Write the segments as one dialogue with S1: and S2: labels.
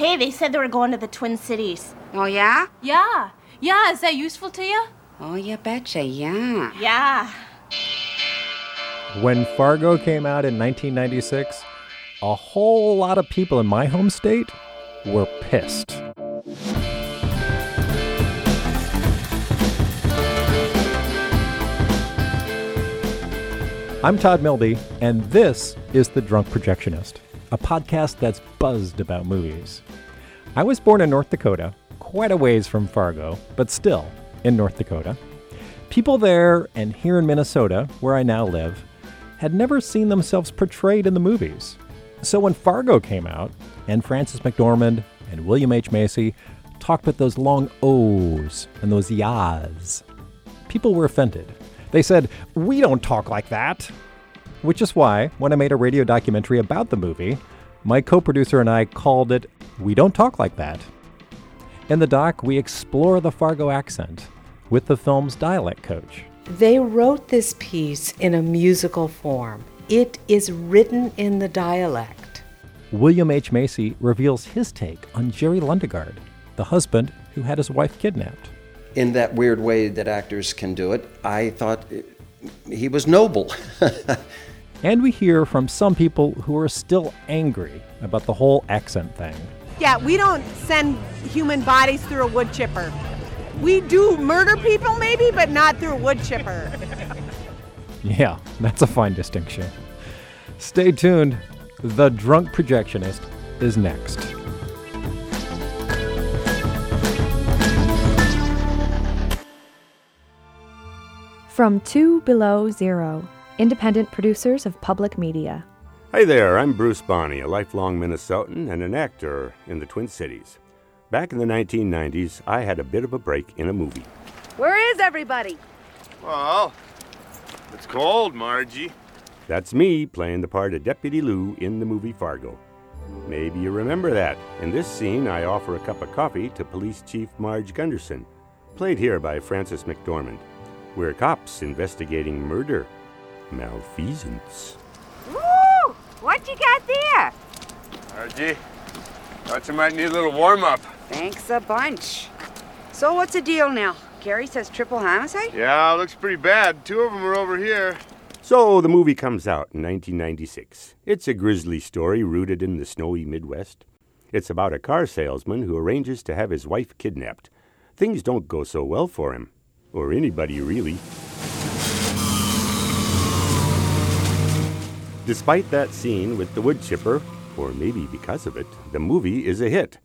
S1: Hey, they said they were going to the Twin Cities.
S2: Oh, yeah?
S3: Yeah. Yeah, is that useful to you?
S2: Oh, you betcha, yeah.
S1: Yeah.
S4: When Fargo came out in 1996, a whole lot of people in my home state were pissed. I'm Todd Melby, and this is The Drunk Projectionist, a podcast that's buzzed about movies. I was born in North Dakota, quite a ways from Fargo, but still in North Dakota. People there and here in Minnesota, where I now live, had never seen themselves portrayed in the movies. So when Fargo came out, and Frances McDormand and William H. Macy talked with those long O's and those yas, people were offended. They said, We don't talk like that. Which is why, when I made a radio documentary about the movie, my co producer and I called it We Don't Talk Like That. In the doc, we explore the Fargo accent with the film's dialect coach.
S5: They wrote this piece in a musical form. It is written in the dialect.
S4: William H. Macy reveals his take on Jerry Lundegaard, the husband who had his wife kidnapped
S6: in that weird way that actors can do it, I thought he was noble.
S4: and we hear from some people who are still angry about the whole accent thing.
S7: Yeah, we don't send human bodies through a wood chipper. We do murder people, maybe, but not through a wood chipper.
S4: yeah, that's a fine distinction. Stay tuned. The Drunk Projectionist is next.
S8: From Two Below Zero, independent producers of public media.
S9: Hi there, I'm Bruce Bohne, a lifelong Minnesotan and an actor in the Twin Cities. Back in the 1990s, I had a bit of a break in a movie.
S2: Where is everybody?
S10: Well, it's cold, Margie.
S9: That's me playing the part of Deputy Lou in the movie Fargo. Maybe you remember that. In this scene, I offer a cup of coffee to Police Chief Marge Gunderson, played here by Frances McDormand. We're cops investigating murder. Malfeasance.
S2: Woo! What you got there?
S10: Margie, thought you might need a little warm up.
S2: Thanks a bunch. So what's the deal now? Gary says triple homicide?
S10: Yeah, looks pretty bad. Two of them are over here.
S9: So the movie comes out in 1996. It's a grisly story rooted in the snowy Midwest. It's about a car salesman who arranges to have his wife kidnapped. Things don't go so well for him. Or anybody, really. Despite that scene with the wood chipper, or maybe because of it, the movie is a hit.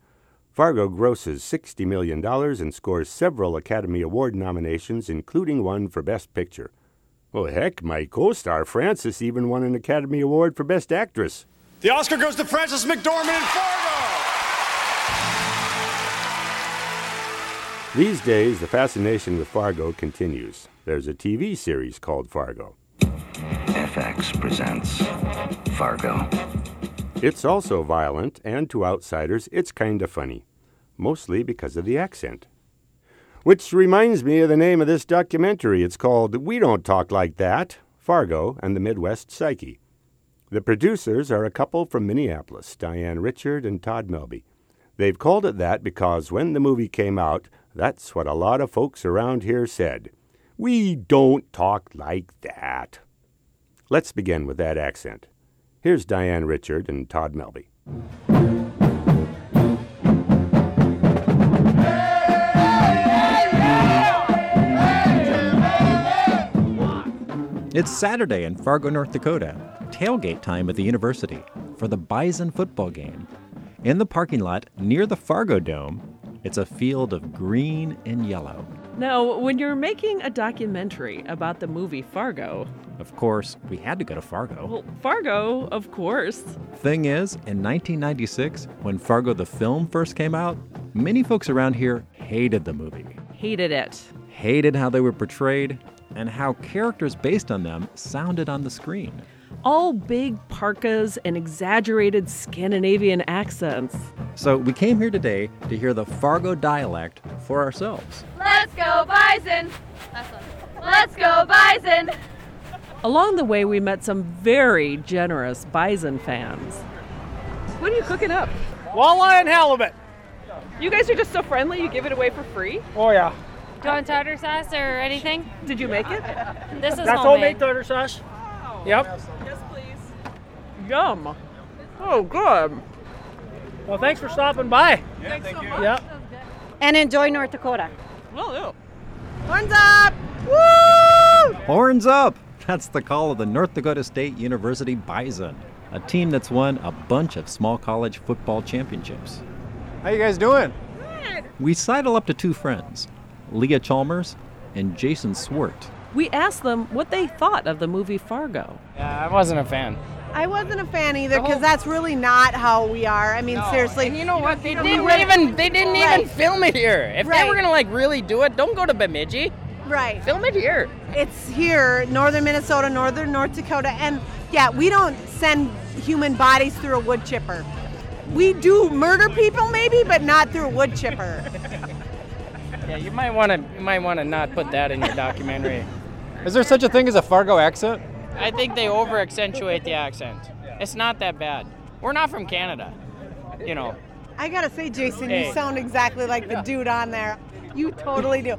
S9: Fargo grosses $60 million and scores several Academy Award nominations, including one for Best Picture. Well, heck, my co star Frances even won an Academy Award for Best Actress.
S11: The Oscar goes to Frances McDormand in Fargo!
S9: These days, the fascination with Fargo continues. There's a TV series called Fargo.
S12: FX presents Fargo.
S9: It's also violent, and to outsiders, it's kind of funny. Mostly because of the accent. Which reminds me of the name of this documentary. It's called We Don't Talk Like That Fargo and the Midwest Psyche. The producers are a couple from Minneapolis, Diane Richard and Todd Melby. They've called it that because when the movie came out, that's what a lot of folks around here said. We don't talk like that. Let's begin with that accent. Here's Diane Richard and Todd Melby.
S4: It's Saturday in Fargo, North Dakota, tailgate time at the university for the Bison football game. In the parking lot near the Fargo Dome, it's a field of green and yellow.
S13: Now, when you're making a documentary about the movie Fargo,
S4: of course, we had to go to Fargo.
S13: Well, Fargo, of course.
S4: Thing is, in 1996, when Fargo the film first came out, many folks around here hated the movie.
S13: Hated it.
S4: Hated how they were portrayed and how characters based on them sounded on the screen
S13: all big parkas and exaggerated Scandinavian accents.
S4: So we came here today to hear the Fargo dialect for ourselves.
S14: Let's go Bison! Let's go Bison!
S13: Along the way, we met some very generous Bison fans. What are you cooking up?
S15: Walleye and halibut.
S13: You guys are just so friendly. You give it away for free.
S15: Oh yeah.
S14: Do you want tartar sauce or anything?
S13: Did you make it?
S14: This is
S15: That's homemade tartar sauce. Yep.
S13: Yes. Yum. Oh, good.
S15: Well, thanks for stopping by.
S13: Yeah, thank you.
S15: Yep.
S2: And enjoy North Dakota.
S13: Well, yeah.
S7: Horns up! Woo!
S4: Horns up! That's the call of the North Dakota State University Bison, a team that's won a bunch of small college football championships.
S15: How you guys doing?
S4: We sidle up to two friends, Leah Chalmers and Jason Swart.
S13: We asked them what they thought of the movie Fargo.
S16: Yeah, I wasn't a fan.
S7: I wasn't a fan either because that's really not how we are. I mean, seriously.
S16: And you know what? They
S7: you know,
S16: didn't
S7: we were-
S16: even they didn't
S7: Right.
S16: even film it here. If they
S7: Right.
S16: were gonna like really do it, don't go to Bemidji.
S7: Right.
S16: Film it here.
S7: It's here, northern Minnesota, northern North Dakota, and yeah, we don't send human bodies through a wood chipper. We do murder people maybe, but not through a wood chipper.
S16: Yeah, you might want to you might want to not put that in your documentary.
S15: Is there such a thing as a Fargo accent?
S16: I think they over accentuate the accent. It's not that bad. We're not from Canada, you know.
S7: I gotta say, Jason,
S16: Hey.
S7: you sound exactly like the dude on there. You totally do.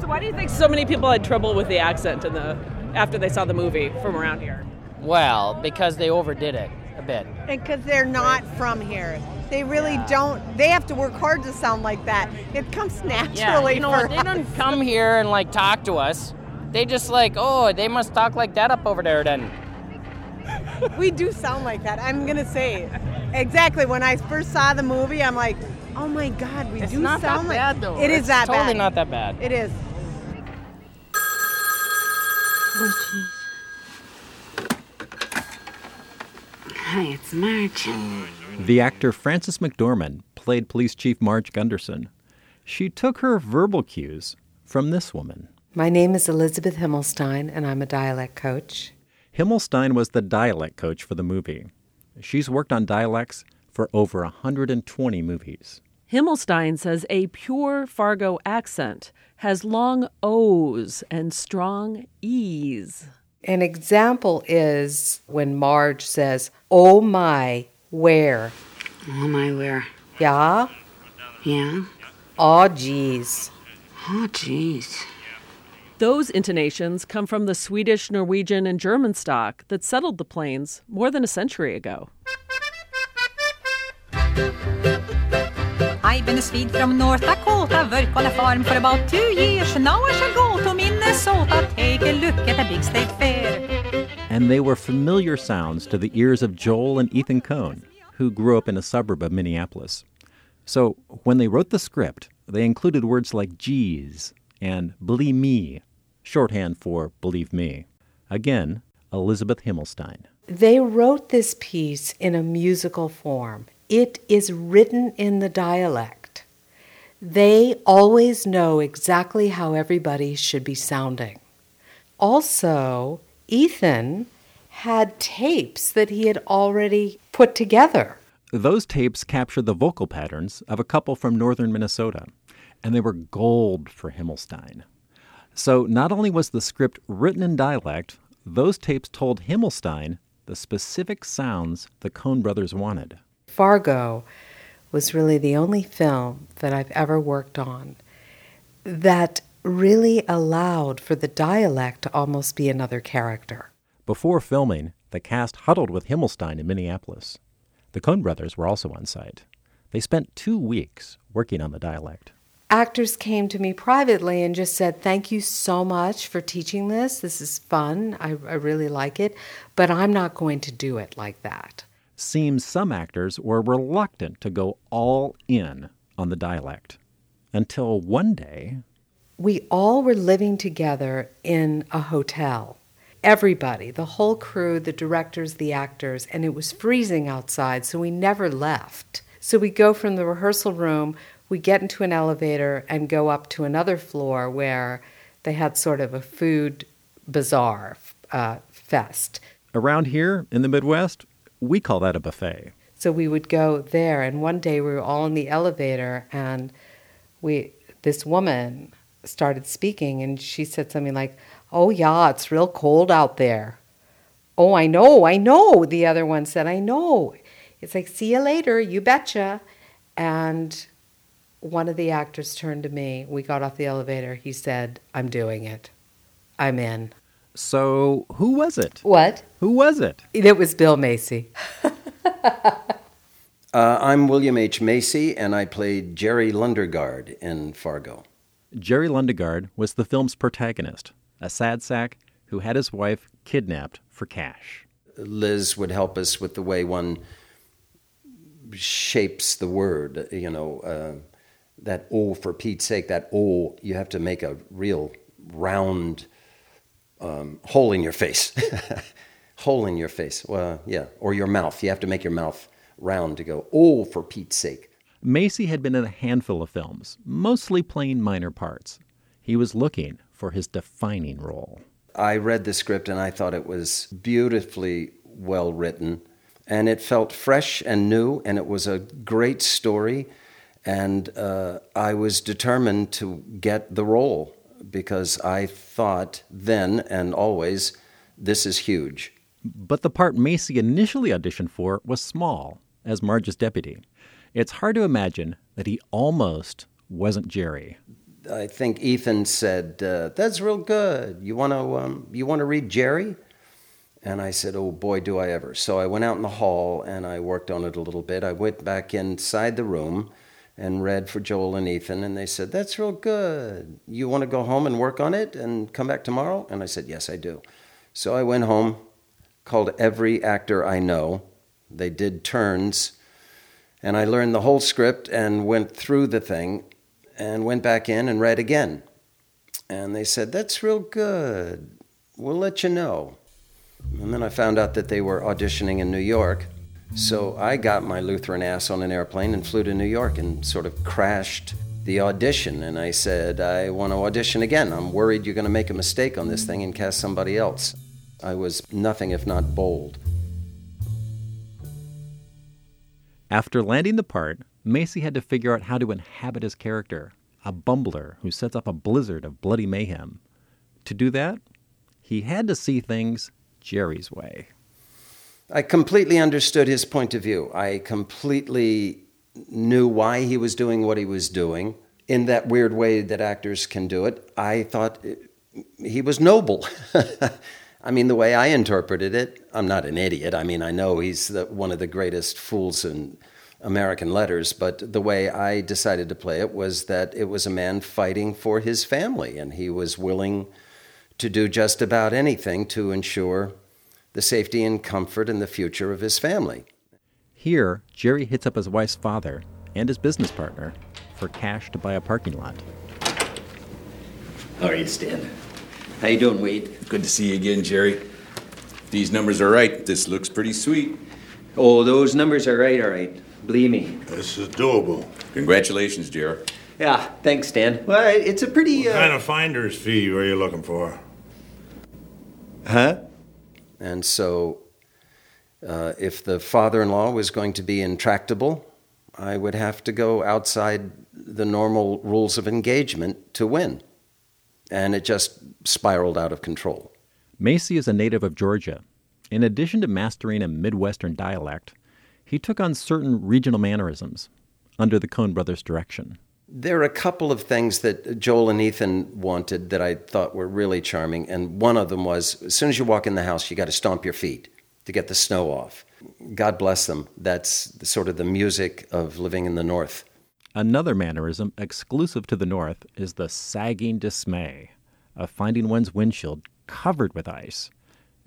S13: So why do you think so many people had trouble with the accent in the after they saw the movie from around here?
S16: Well, because they overdid it a bit.
S7: And because they're not from here. They really don't, they have to work hard to sound like that. It comes
S16: Yeah,
S7: naturally
S16: you know
S7: for
S16: what? They
S7: us.
S16: don't come here and like talk to us. They just like, oh, they must talk like that up over there then.
S7: we do sound like that. I'm gonna say exactly. When I first saw the movie, I'm like, oh my god, we
S16: It's
S7: do
S16: not that
S7: sound like
S16: bad, though.
S7: It is
S16: It's
S7: that
S16: totally
S7: bad.
S16: not that bad.
S7: It is.
S17: Hi, it's Marge.
S4: The actor Frances McDormand played Police Chief Marge Gunderson. She took her verbal cues from this woman.
S5: My name is Elizabeth Himmelstein, and I'm a dialect coach.
S4: Himmelstein was the dialect coach for the movie. She's worked on dialects for over 120 movies.
S13: Himmelstein says a pure Fargo accent has long O's and strong E's.
S5: An example is when Marge says, Oh my, where?
S17: Oh my, where?
S5: Yeah?
S17: Yeah?
S5: Oh, geez.
S17: Oh, jeez.
S13: Those intonations come from the Swedish, Norwegian, and German stock that settled the plains more than a century ago.
S18: I've been a Swede from North Dakota, work on a farm for about two years. Now I shall go to Minnesota, take a look at the big state fair.
S4: And they were familiar sounds to the ears of Joel and Ethan Coen, who grew up in a suburb of Minneapolis. So when they wrote the script, they included words like geez and believe me, shorthand for believe me. Again, Elizabeth Himmelstein.
S5: They wrote this piece in a musical form. It is written in the dialect. They always know exactly how everybody should be sounding. Also, Ethan had tapes that he had already put together.
S4: Those tapes captured the vocal patterns of a couple from northern Minnesota, and they were gold for Himmelstein. So not only was the script written in dialect, those tapes told Himmelstein the specific sounds the Coen brothers wanted.
S5: Fargo was really the only film that I've ever worked on that really allowed for the dialect to almost be another character.
S4: Before filming, the cast huddled with Himmelstein in Minneapolis. The Coen brothers were also on site. They spent two weeks working on the dialect.
S5: Actors came to me privately and just said, Thank you so much for teaching this. This is fun. I, I really like it, but I'm not going to do it like that.
S4: Seems some actors were reluctant to go all in on the dialect. Until one day,
S5: We all were living together in a hotel. Everybody, the whole crew, the directors, the actors, and it was freezing outside, so we never left. So we go from the rehearsal room, we get into an elevator, and go up to another floor where they had sort of a food bazaar uh, fest.
S4: around here in the Midwest, we call that a buffet.
S5: So we would go there, and one day we were all in the elevator, and we this woman started speaking, and she said something like, "Oh yeah, it's real cold out there." Oh, I know, I know. The other one said, "I know, It's like, see you later, you betcha. And one of the actors turned to me. We got off the elevator. He said, I'm doing it. I'm in.
S4: So, who was it?
S5: What?
S4: Who was it?
S5: It was Bill Macy.
S6: Uh, I'm William H. Macy, and I played Jerry Lundegaard in Fargo.
S4: Jerry Lundegaard was the film's protagonist, a sad sack who had his wife kidnapped for cash.
S6: Liz would help us with the way one shapes the word, you know, uh, that O, for Pete's sake, that O, you have to make a real round um, hole in your face. hole in your face. Well, yeah, or your mouth. You have to make your mouth round to go, oh, for Pete's sake.
S4: Macy had been in a handful of films, mostly playing minor parts. He was looking for his defining role.
S6: I read the script and I thought it was beautifully well written, and it felt fresh and new, and it was a great story. And uh, I was determined to get the role because I thought then and always, this is huge.
S4: But the part Macy initially auditioned for was small, as Marge's deputy. It's hard to imagine that he almost wasn't Jerry.
S6: I think Ethan said, uh, "That's real good. You want to um, you want to read Jerry?" And I said, "Oh boy, do I ever!" So I went out in the hall and I worked on it a little bit. I went back inside the room and read for Joel and Ethan, and they said, "That's real good. You want to go home and work on it and come back tomorrow?" And I said, "Yes, I do." So I went home, called every actor I know. They did turns, and I learned the whole script and went through the thing and went back in and read again. And they said, That's real good. We'll let you know. And then I found out that they were auditioning in New York. So I got my Lutheran ass on an airplane and flew to New York and sort of crashed the audition. And I said, I want to audition again. I'm worried you're going to make a mistake on this thing and cast somebody else. I was nothing if not bold.
S4: After landing the part, Macy had to figure out how to inhabit his character, a bumbler who sets up a blizzard of bloody mayhem. To do that, he had to see things Jerry's way.
S6: I completely understood his point of view. I completely knew why he was doing what he was doing in that weird way that actors can do it. I thought he was noble. I mean, the way I interpreted it, I'm not an idiot. I mean, I know he's the, one of the greatest fools in American letters, but the way I decided to play it was that it was a man fighting for his family, and he was willing to do just about anything to ensure the safety and comfort and the future of his family.
S4: Here, Jerry hits up his wife's father and his business partner for cash to buy a parking lot.
S19: How are you, Stan? How you doing, Wade? Good to see you again, Jerry. If these numbers are right, this looks pretty sweet.
S20: Oh, those numbers are right, all right. Believe me.
S21: This is doable.
S19: Congratulations, Jerry.
S20: Yeah, thanks, Stan. Well, it's a pretty.
S21: What
S20: Uh...
S21: kind of finder's fee are you looking for?
S6: Huh? And so, uh, if the father in law was going to be intractable, I would have to go outside the normal rules of engagement to win. And it just spiraled out of control.
S4: Macy is a native of Georgia. In addition to mastering a Midwestern dialect, he took on certain regional mannerisms under the Coen brothers' direction.
S6: There are a couple of things that Joel and Ethan wanted that I thought were really charming, and one of them was as soon as you walk in the house, you got to stomp your feet to get the snow off. God bless them. That's sort of the music of living in the North.
S4: Another mannerism exclusive to the North is the sagging dismay of finding one's windshield covered with ice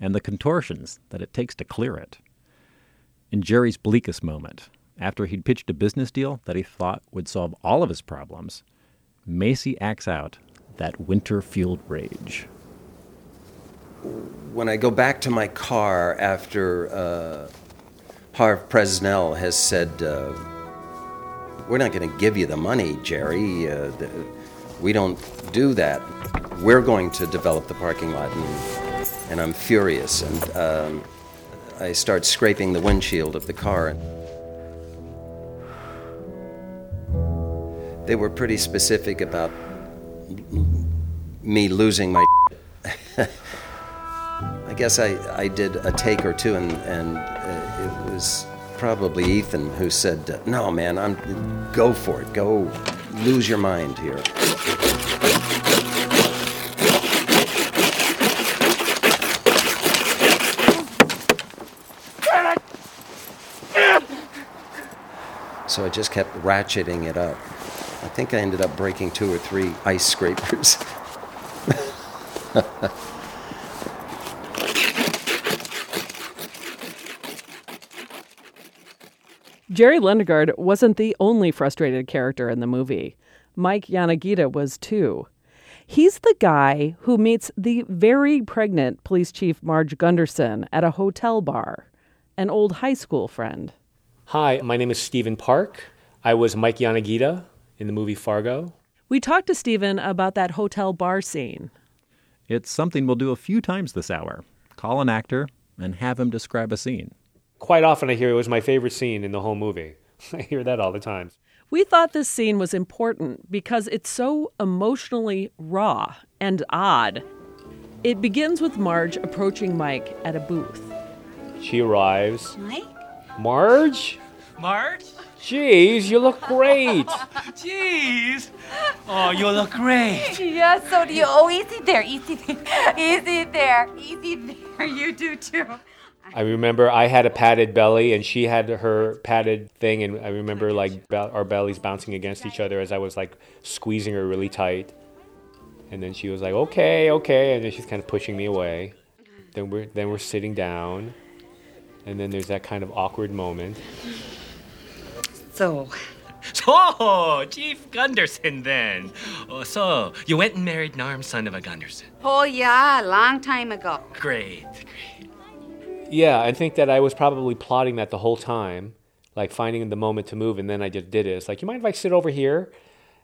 S4: and the contortions that it takes to clear it. In Jerry's bleakest moment, after he'd pitched a business deal that he thought would solve all of his problems, Macy acts out that winter fueled rage.
S6: When I go back to my car after uh, Harve Presnell has said, uh, We're not going to give you the money, Jerry. Uh, the, we don't do that. We're going to develop the parking lot. And, and I'm furious. And um, I start scraping the windshield of the car. They were pretty specific about me losing my. I guess I, I did a take or two, and, and it was probably Ethan, who said, "No, man, I'm go for it. Go lose your mind here." So I just kept ratcheting it up. I think I ended up breaking two or three ice scrapers.
S13: Jerry Lundegaard wasn't the only frustrated character in the movie. Mike Yanagita was too. He's the guy who meets the very pregnant police chief Marge Gunderson at a hotel bar, an old high school friend.
S22: Hi, my name is Stephen Park. I was Mike Yanagita in the movie Fargo.
S13: We talked to Stephen about that hotel bar scene.
S4: It's something we'll do a few times this hour. Call an actor and have him describe a scene.
S22: Quite often I hear it was my favorite scene in the whole movie. I hear that all the time.
S13: We thought this scene was important because it's so emotionally raw and odd. It begins with Marge approaching Mike at a booth.
S22: She arrives.
S23: Mike?
S22: Marge?
S24: Marge?
S22: Jeez, you look great.
S24: Jeez. Oh, you look great.
S25: Yeah, so do you. Oh, easy there, easy there, easy there, easy there. You do too.
S22: I remember I had a padded belly and she had her padded thing, and I remember like be- our bellies bouncing against each other as I was like squeezing her really tight. And then she was like, "Okay, okay," and then she's kind of pushing me away. Then we're then we're sitting down, and then there's that kind of awkward moment.
S25: So,
S24: So, Chief Gunderson then. Oh, so, you went and married Norm's son of a Gunderson.
S25: oh yeah, a long time ago.
S24: Great.
S22: Yeah, I think that I was probably plotting that the whole time, like finding the moment to move, and then I just did it. It's like, you mind if I sit over here?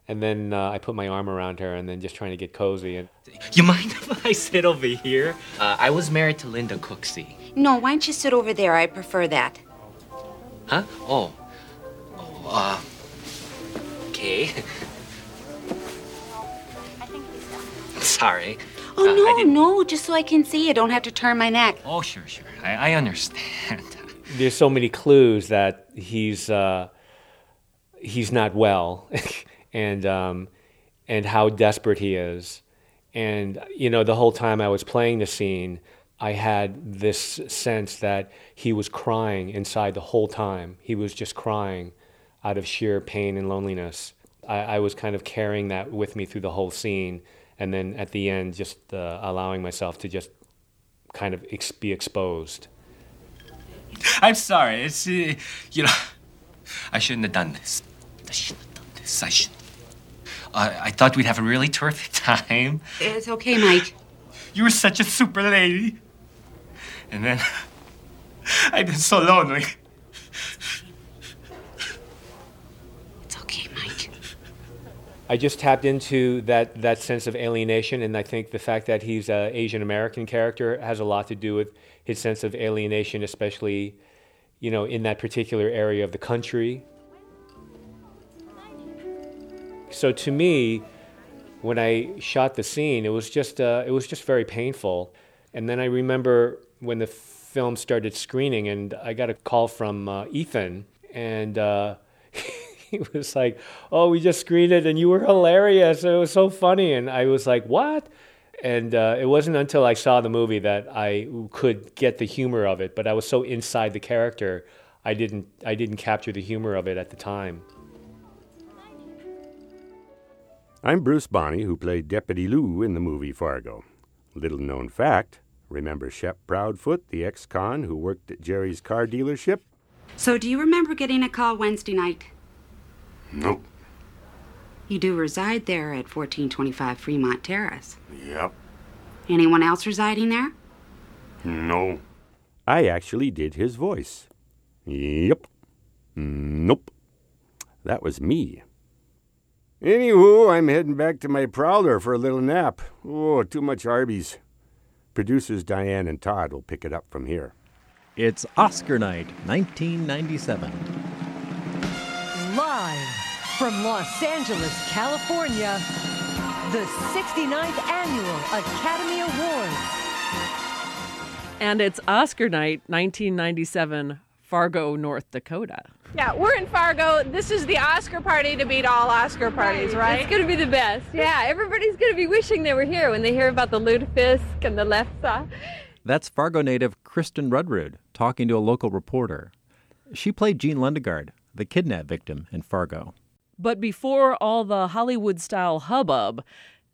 S22: And then uh, I put my arm around her, and then just trying to get cozy. And
S24: You mind if I sit over here? Uh, I was married to Linda Cooksey.
S25: No, why don't you sit over there? I prefer that.
S24: Huh? Oh. Uh. Okay. Sorry.
S25: Oh
S24: Uh,
S25: no, no, just so I can see. I don't have to turn my neck.
S24: Oh, sure, sure. I, I understand.
S22: there's so many clues that he's uh, he's not well, and um, and how desperate he is, and you know the whole time I was playing the scene, I had this sense that he was crying inside the whole time. He was just crying out of sheer pain and loneliness. I, I was kind of carrying that with me through the whole scene, and then at the end, just uh, allowing myself to just kind of ex- be exposed.
S24: I'm sorry. It's, uh, you know, I shouldn't have done this. I shouldn't have done this. I should. Uh, I thought we'd have a really terrific time.
S25: It's okay, Mike.
S24: You were such a super lady. And then I've been so lonely.
S25: It's okay, Mike.
S22: I just tapped into that, that sense of alienation, and I think the fact that he's an Asian American character has a lot to do with his sense of alienation, especially, you know, in that particular area of the country. So to me, when I shot the scene, it was just uh, it was just very painful. And then I remember when the film started screening, and I got a call from uh, Ethan, and. Uh, he was like, "Oh, we just screened it, and you were hilarious. It was so funny." And I was like, "What?" And uh, it wasn't until I saw the movie that I could get the humor of it. But I was so inside the character, I didn't I didn't capture the humor of it at the time.
S9: I'm Bruce Bohne, who played Deputy Lou in the movie Fargo. Little known fact remember Shep Proudfoot, the ex con who worked at Jerry's car dealership?
S25: So, do you remember getting a call Wednesday night?
S26: Nope.
S25: You do reside there at 1425 Fremont Terrace.
S26: Yep.
S25: Anyone else residing there?
S26: No.
S9: I actually did his voice. Yep. Nope. That was me. Anywho, I'm heading back to my prowler for a little nap. Oh, too much Arby's. Producers Diane and Todd will pick it up from here.
S4: It's Oscar night, 1997.
S14: Live from Los Angeles, California, the 69th Annual Academy Awards.
S13: And it's Oscar night 1997 Fargo, North Dakota.
S27: Yeah, we're in Fargo. This is the Oscar party to beat all Oscar parties, right?
S14: It's gonna be the best. Yeah, everybody's gonna be wishing they were here when they hear about the lutefisk and the lefse.
S4: That's Fargo native Kristen Rudrud talking to a local reporter. She played Jean Lundegaard, the kidnap victim in Fargo.
S13: But before all the Hollywood style hubbub,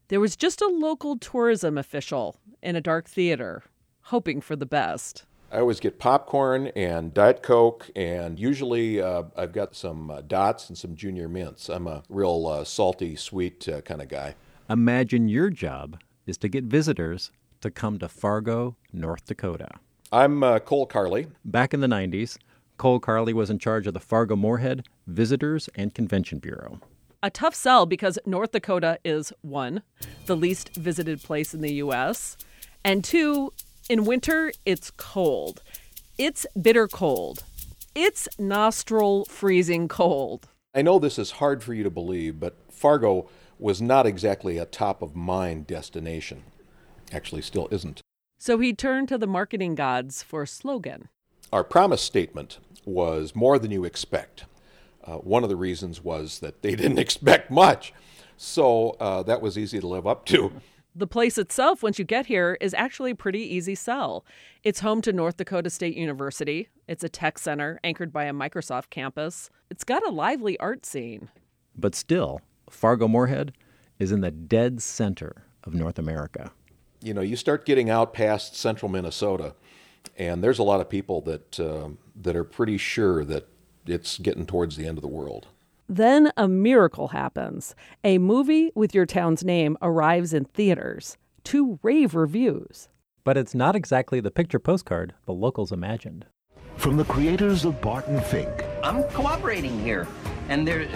S13: there was just a local tourism official in a dark theater, hoping for the best.
S28: I always get popcorn and Diet Coke, and usually uh, I've got some uh, dots and some junior mints. I'm a real uh, salty, sweet uh, kind of guy.
S4: Imagine your job is to get visitors to come to Fargo, North Dakota.
S28: I'm uh, Cole Carley.
S4: Back in the 90s, Cole Carley was in charge of the Fargo Moorhead Visitors and Convention Bureau.
S13: A tough sell because North Dakota is one, the least visited place in the U.S., and two, in winter, it's cold. It's bitter cold. It's nostril freezing cold.
S28: I know this is hard for you to believe, but Fargo was not exactly a top of mind destination. Actually, still isn't.
S13: So he turned to the marketing gods for a slogan.
S28: Our promise statement was more than you expect. Uh, one of the reasons was that they didn't expect much. So uh, that was easy to live up to.
S13: The place itself, once you get here, is actually a pretty easy sell. It's home to North Dakota State University. It's a tech center anchored by a Microsoft campus. It's got a lively art scene.
S4: But still, Fargo Moorhead is in the dead center of North America.
S28: You know, you start getting out past central Minnesota, and there's a lot of people that uh, that are pretty sure that it's getting towards the end of the world.
S13: Then a miracle happens. A movie with your town's name arrives in theaters to rave reviews.
S4: But it's not exactly the picture postcard the locals imagined.
S29: From the creators of Barton Fink.
S20: I'm cooperating here, and there,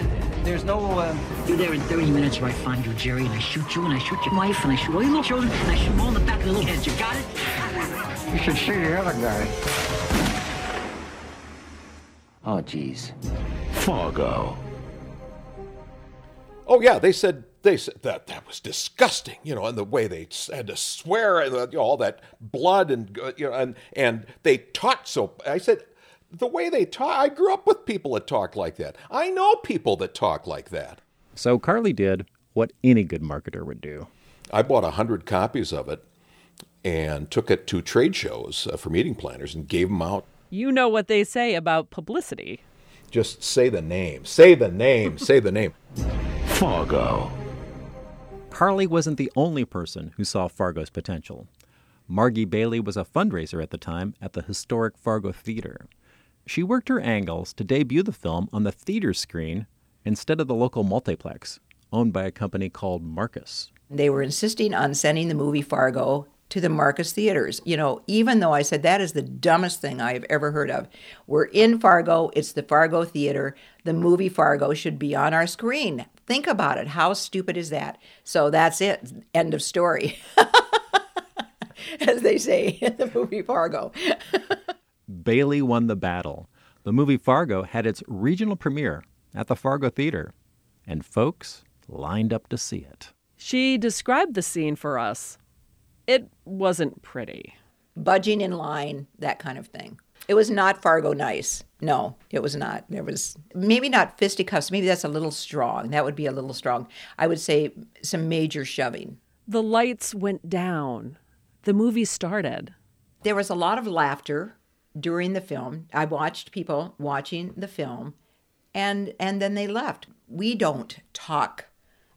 S20: there's no. Uh...
S30: You're there in 30 minutes, or I find you, Jerry, and I shoot you, and I shoot your wife, and I shoot all your little children, and I shoot them all in the back of their little heads. You got it?
S20: You should see the other guy. Oh, geez.
S29: Fargo.
S28: Oh yeah, they said they said that that was disgusting, you know, and the way they had to swear and you know, all that blood and uh, you know, and and they talked so. I said the way they talk. I grew up with people that talk like that. I know people that talk like that.
S4: So Carley did what any good marketer would do.
S28: I bought a hundred copies of it and took it to trade shows uh, for meeting planners and gave them out.
S13: You know what they say about publicity.
S28: Just say the name. Say the name. say the name.
S29: Fargo.
S4: Carley wasn't the only person who saw Fargo's potential. Margie Bailey was a fundraiser at the time at the historic Fargo Theater. She worked her angles to debut the film on the theater screen instead of the local multiplex, owned by a company called Marcus.
S31: They were insisting on sending the movie Fargo to the Marcus theaters. You know, even though I said that is the dumbest thing I have ever heard of. We're in Fargo, it's the Fargo Theater. The movie Fargo should be on our screen. Think about it. How stupid is that? So that's it. End of story. As they say in the movie Fargo.
S4: Bailey won the battle. The movie Fargo had its regional premiere at the Fargo Theater, and folks lined up to see it.
S13: She described the scene for us. It wasn't pretty.
S31: Budging in line, that kind of thing. It was not Fargo nice. No, it was not. There was maybe not fisticuffs. Maybe that's a little strong. That would be a little strong. I would say some major shoving.
S13: The lights went down. The movie started.
S31: There was a lot of laughter during the film. I watched people watching the film and and then they left. We don't talk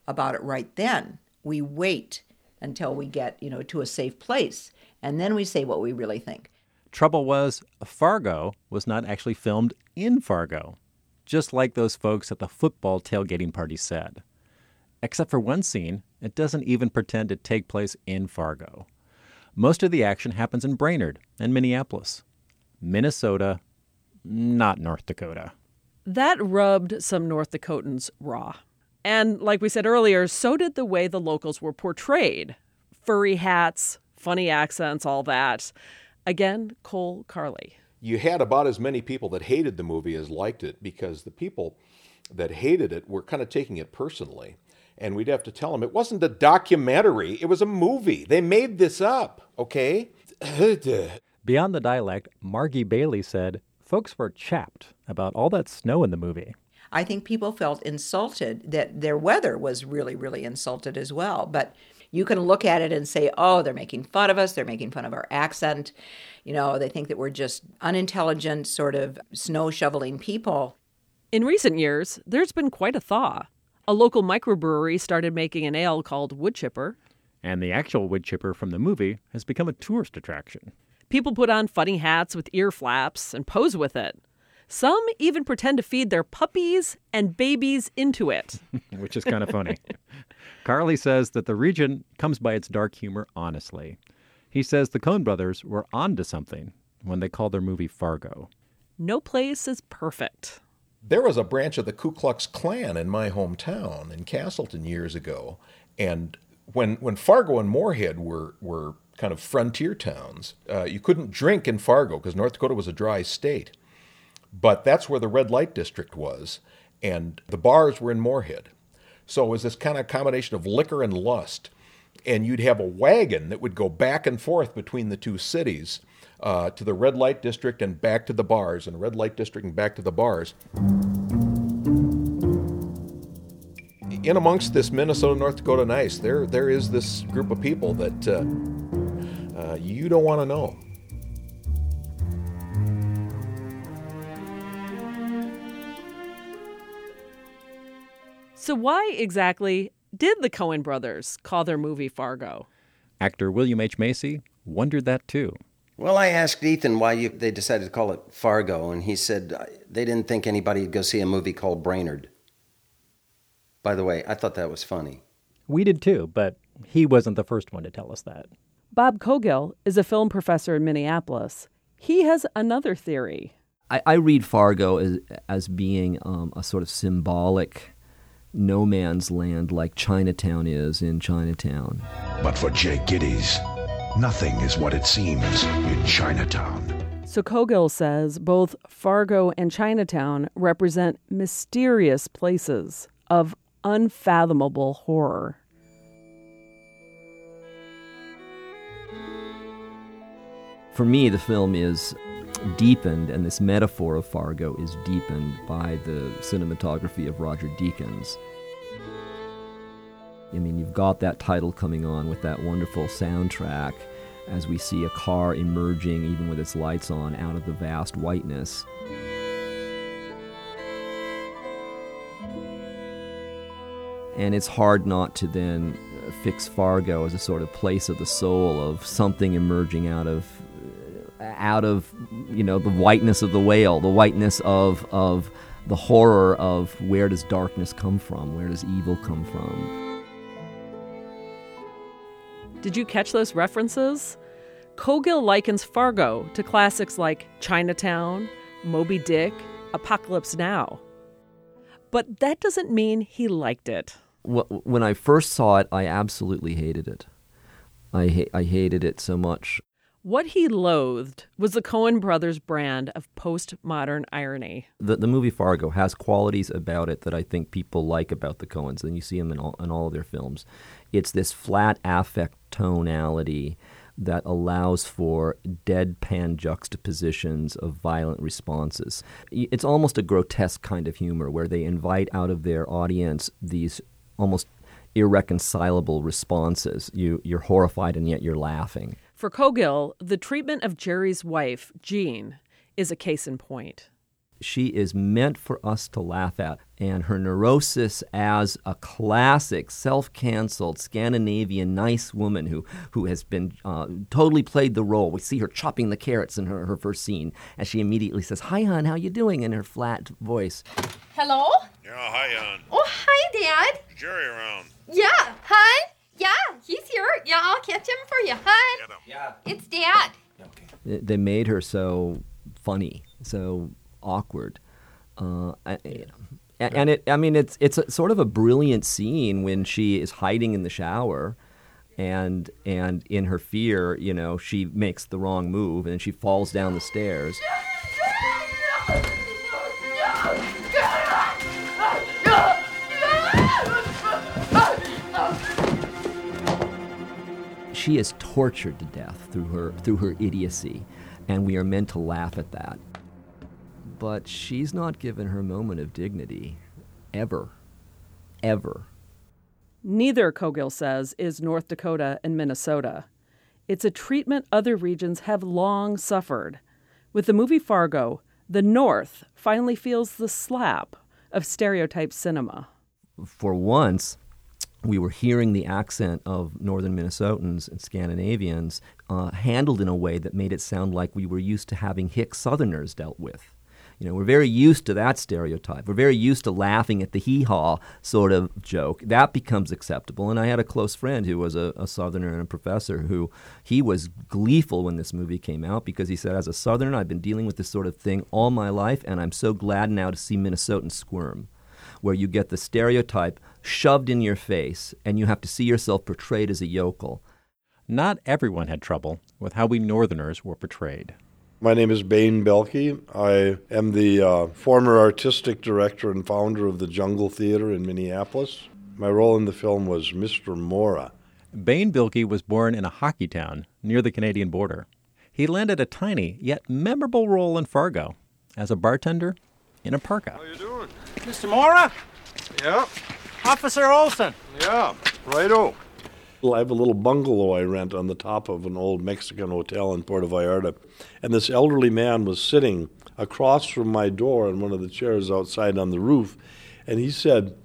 S31: about it right then. We wait until we get, you know, to a safe place and then we say what we really think.
S4: Trouble was, Fargo was not actually filmed in Fargo, just like those folks at the football tailgating party said. Except for one scene, it doesn't even pretend to take place in Fargo. Most of the action happens in Brainerd and Minneapolis. Minnesota, not North Dakota.
S13: That rubbed some North Dakotans raw. And like we said earlier, so did the way the locals were portrayed furry hats, funny accents, all that. Again, Cole Carley.
S28: You had about as many people that hated the movie as liked it because the people that hated it were kind of taking it personally. And we'd have to tell them it wasn't a documentary, it was a movie. They made this up, okay?
S4: Beyond the dialect, Margie Bailey said folks were chapped about all that snow in the movie.
S31: I think people felt insulted that their weather was really, really insulted as well. But you can look at it and say, oh, they're making fun of us. They're making fun of our accent. You know, they think that we're just unintelligent, sort of snow shoveling people.
S13: In recent years, there's been quite a thaw. A local microbrewery started making an ale called Wood Chipper.
S4: And the actual wood chipper from the movie has become a tourist attraction.
S13: People put on funny hats with ear flaps and pose with it. Some even pretend to feed their puppies and babies into it.
S4: which is kind of funny. Carley says that the region comes by its dark humor honestly. He says the Coen brothers were onto something when they called their movie Fargo.
S13: No place is perfect.
S28: There was a branch of the Ku Klux Klan in my hometown in Castleton years ago, and when when Fargo and Moorhead were were kind of frontier towns, uh, you couldn't drink in Fargo because North Dakota was a dry state. But that's where the red light district was, and the bars were in Moorhead. So it was this kind of combination of liquor and lust. And you'd have a wagon that would go back and forth between the two cities uh, to the red light district and back to the bars, and red light district and back to the bars. In amongst this Minnesota North Dakota nice, there there is this group of people that uh, uh, you don't want to know.
S13: So, why exactly did the Coen brothers call their movie Fargo?
S4: Actor William H. Macy wondered that too.
S6: Well, I asked Ethan why you, they decided to call it Fargo, and he said uh, they didn't think anybody would go see a movie called Brainerd. By the way, I thought that was funny.
S4: We did too, but he wasn't the first one to tell us that.
S13: Bob Cowgill is a film professor in Minneapolis. He has another theory.
S32: I, I read Fargo as, as being um, a sort of symbolic no man's land like Chinatown is in Chinatown.
S29: But for Jake Gittes, nothing is what it seems in Chinatown.
S13: So Cowgill says both Fargo and Chinatown represent mysterious places of unfathomable horror.
S32: For me, the film is deepened, and this metaphor of Fargo is deepened by the cinematography of Roger Deakins. I mean, you've got that title coming on with that wonderful soundtrack as we see a car emerging, even with its lights on, out of the vast whiteness. And it's hard not to then fix Fargo as a sort of place of the soul of something emerging out of out of you know the whiteness of the whale, the whiteness of of the horror of where does darkness come from? Where does evil come from?
S13: Did you catch those references? Cowgill likens Fargo to classics like Chinatown, Moby Dick, Apocalypse Now. But that doesn't mean he liked it.
S32: When I first saw it, I absolutely hated it. I, ha- I hated it so much.
S13: What he loathed was the Coen brothers' brand of postmodern irony.
S32: The, the movie Fargo has qualities about it that I think people like about the Coens, and you see them in all, in all of their films. It's this flat affect tonality that allows for deadpan juxtapositions of violent responses. It's almost a grotesque kind of humor where they invite out of their audience these almost irreconcilable responses. You, you're horrified and yet you're laughing.
S13: For Cowgill, the treatment of Jerry's wife, Jean, is a case in point.
S32: She is meant for us to laugh at, and her neurosis as a classic, self-canceled Scandinavian nice woman who who has been uh, totally played the role. We see her chopping the carrots in her, her first scene, as she immediately says, "Hi, hon, how you doing?" in her flat voice.
S33: Hello.
S21: Yeah, hi, hon.
S33: Oh, hi, Dad.
S21: Jerry around.
S33: Yeah, hon. Yeah, he's here. Yeah, I'll catch him for you, hon.
S21: Yeah.
S33: It's Dad.
S32: They made her so funny, so awkward. Uh, I, and it, I mean, it's it's a, sort of a brilliant scene when she is hiding in the shower, and and in her fear, you know, she makes the wrong move and she falls down the stairs. She is tortured to death through her through her idiocy, and we are meant to laugh at that. but she's not given her moment of dignity ever. Ever.
S13: Neither, Cowgill says, is North Dakota and Minnesota. It's a treatment other regions have long suffered. With the movie Fargo, the North finally feels the slap of stereotype cinema.
S32: For once, we were hearing the accent of northern Minnesotans and Scandinavians uh, handled in a way that made it sound like we were used to having hick Southerners dealt with. You know, we're very used to that stereotype. We're very used to laughing at the hee haw sort of joke. That becomes acceptable. And I had a close friend who was a, a, Southerner and a professor who he was gleeful when this movie came out because he said, as a Southerner, I've been dealing with this sort of thing all my life, and I'm so glad now to see Minnesotans squirm, where you get the stereotype shoved in your face and you have to see yourself portrayed as a yokel.
S4: Not everyone had trouble with how we Northerners were portrayed.
S34: My name is Bain Boehlke. I am the uh, former artistic director and founder of the Jungle Theater in Minneapolis. My role in the film was Mr. Mohra.
S4: Bain Boehlke was born in a hockey town near the Canadian border. He landed a tiny yet memorable role in Fargo as a bartender in a parka.
S34: How you doing?
S35: Mr. Mohra?
S34: Yeah.
S35: Officer Olson.
S34: Yeah, righto. I have a little bungalow I rent on the top of an old Mexican hotel in Puerto Vallarta. And this elderly man was sitting across from my door in one of the chairs outside on the roof. And he said,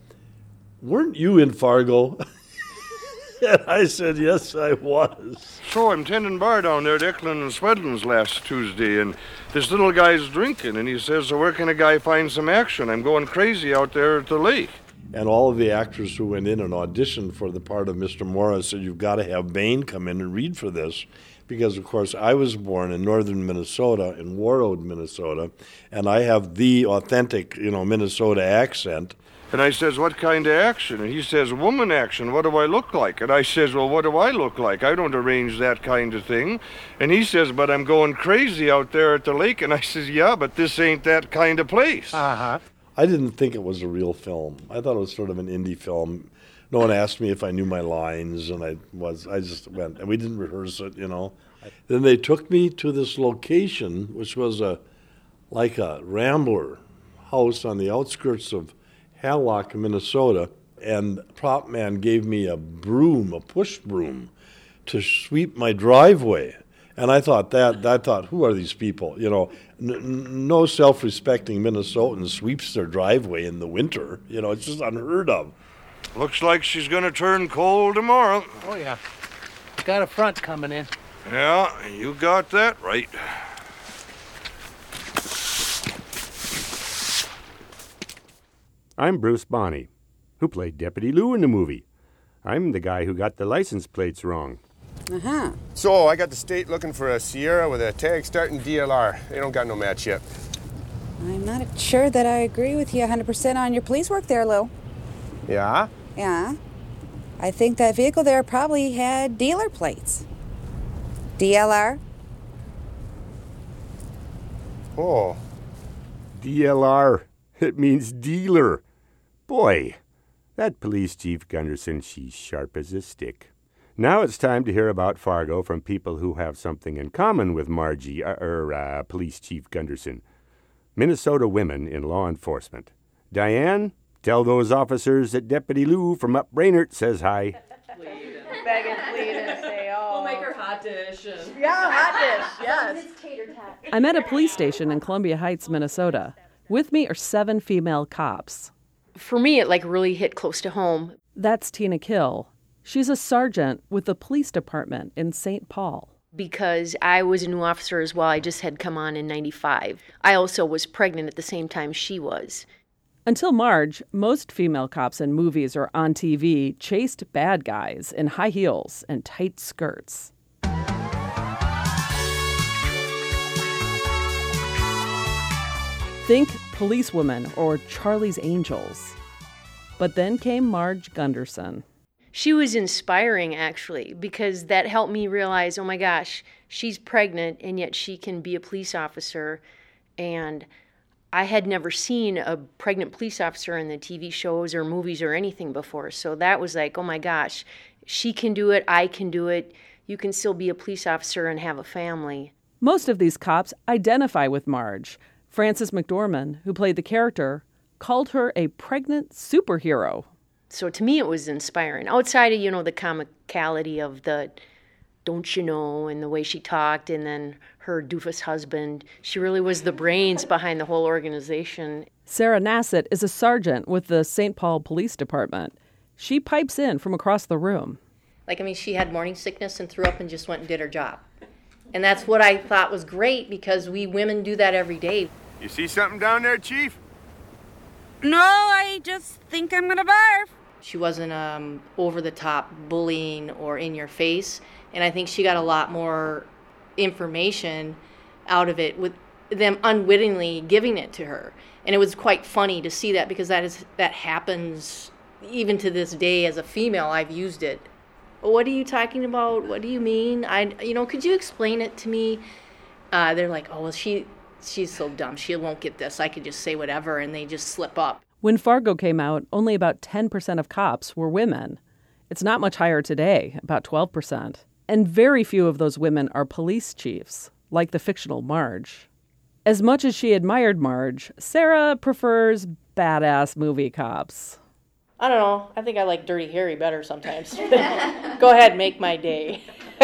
S34: Weren't you in Fargo? and I said, Yes, I was.
S36: So I'm tending bar down there at Eklund and Swedlin's last Tuesday, and this little guy's drinking, and he says, So where can a guy find some action? I'm going crazy out there at the lake.
S34: And all of the actors who went in and auditioned for the part of Mr. Mohra said, You've got to have Bain come in and read for this. Because, of course, I was born in northern Minnesota, in Warroad, Minnesota, and I have the authentic, you know, Minnesota accent.
S36: And I says, What kind of action? And he says, Woman action. What do I look like? And I says, Well, what do I look like? I don't arrange that kind of thing. And he says, But I'm going crazy out there at the lake. And I says, Yeah, but this ain't that kind of place.
S35: Uh huh.
S34: I didn't think it was a real film. I thought it was sort of an indie film. No one asked me if I knew my lines, and I was. I just went, and we didn't rehearse it, you know. Then they took me to this location, which was a like a rambler house on the outskirts of Hallock, Minnesota, and prop man gave me a broom, a push broom, to sweep my driveway. And I thought that I thought, who are these people? You know, n- no self-respecting Minnesotan sweeps their driveway in the winter. You know, it's just unheard of.
S36: Looks like she's going to turn cold tomorrow.
S35: Oh, yeah. Got a front coming in.
S36: Yeah, you got that right.
S9: I'm Bruce Bohne, who played Deputy Lou in the movie. I'm the guy who got the license plates wrong.
S26: Uh-huh. So I got the state looking for a Sierra with a tag starting DLR. They don't got no match yet.
S25: I'm not sure that I agree with you 100% on your police work there, Lou.
S26: Yeah?
S25: Yeah. I think that vehicle there probably had dealer plates. DLR?
S26: Oh.
S9: DLR. It means dealer. Boy, that police chief Gunderson, she's sharp as a stick. Now it's time to hear about Fargo from people who have something in common with Margie, or er, uh, Police Chief Gunderson. Minnesota women in law enforcement. Diane, tell those officers that Deputy Lou from up Brainerd says hi.
S27: Beg and plead and say, oh.
S13: We'll make her hot dish. And...
S27: Yeah, hot dish, yes.
S13: I'm at a police station in Columbia Heights, Minnesota. With me are seven female cops.
S37: For me, it like really hit close to home.
S13: That's Tina Kill. She's a sergeant with the police department in St. Paul.
S37: Because I was a new officer as well. I just had come on in 95. I also was pregnant at the same time she was.
S13: Until Marge, most female cops in movies or on TV chased bad guys in high heels and tight skirts. Think Policewoman or Charlie's Angels. But then came Marge Gunderson.
S37: She was inspiring actually because that helped me realize, oh my gosh, she's pregnant and yet she can be a police officer and I had never seen a pregnant police officer in the TV shows or movies or anything before. So that was like, oh my gosh, she can do it, I can do it. You can still be a police officer and have a family.
S13: Most of these cops identify with Marge. Frances McDormand, who played the character, called her a pregnant superhero.
S37: So to me, it was inspiring. Outside of, you know, the comicality of the don't you know and the way she talked, and then her doofus husband, she really was the brains behind the whole organization.
S13: Sarah Nassett is a sergeant with the St. Paul Police Department. She pipes in from across the room.
S38: Like, I mean, she had morning sickness and threw up and just went and did her job. And that's what I thought was great because we women do that every day.
S26: You see something down there, Chief?
S25: No, I just think I'm gonna barf.
S38: She wasn't um, over the top bullying or in your face. And I think she got a lot more information out of it with them unwittingly giving it to her. And it was quite funny to see that because that is that happens even to this day as a female. I've used it. What are you talking about? What do you mean? I you know, could you explain it to me? Uh, they're like, oh, well, she she's so dumb. She won't get this. I could just say whatever, and they just slip up.
S13: When Fargo came out, only about 10% of cops were women. It's not much higher today, about 12%. And very few of those women are police chiefs, like the fictional Marge. As much as she admired Marge, Sarah prefers badass movie cops.
S38: I don't know. I think I like Dirty Harry better sometimes. Go ahead, make my day.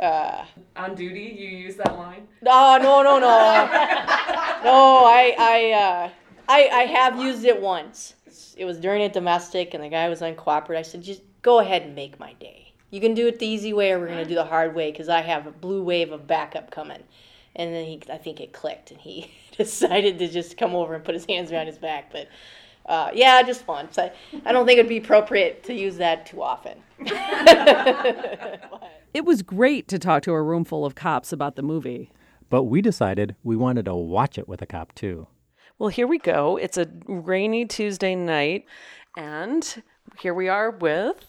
S38: uh,
S13: On duty, you use that line?
S38: no, no, no, no. No, I, I, uh, I, I have used it once. It was during a domestic, and the guy was uncooperative. I said, just go ahead and make my day. You can do it the easy way, or we're gonna do the hard way, because I have a blue wave of backup coming. And then he, I think it clicked, and he decided to just come over and put his hands around his back. But uh, yeah, just once. I, I don't think it'd be appropriate to use that too often.
S13: It was great to talk to a room full of cops about the movie.
S4: But we decided we wanted to watch it with a cop too.
S13: Well, here we go. It's a rainy Tuesday night, and here we are with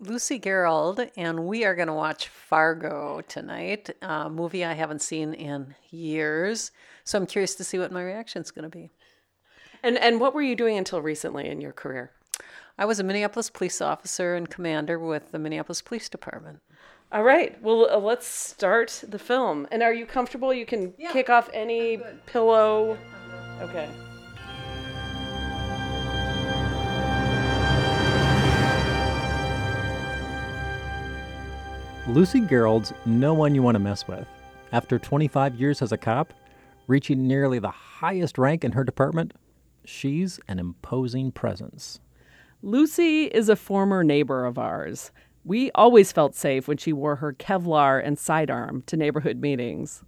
S39: Lucy Gerold, and we are going to watch Fargo tonight, a movie I haven't seen in years. So I'm curious to see what my reaction is going to be.
S13: And and what were you doing until recently in your career?
S39: I was a Minneapolis police officer and commander with the Minneapolis Police Department.
S13: All right. Well, uh, let's start the film. And are you comfortable? You can kick off any pillow. Okay.
S4: Lucy Gerold's no one you want to mess with. After 25 years as a cop, reaching nearly the highest rank in her department, she's an imposing presence.
S13: Lucy is a former neighbor of ours. We always felt safe when she wore her Kevlar and sidearm to neighborhood meetings.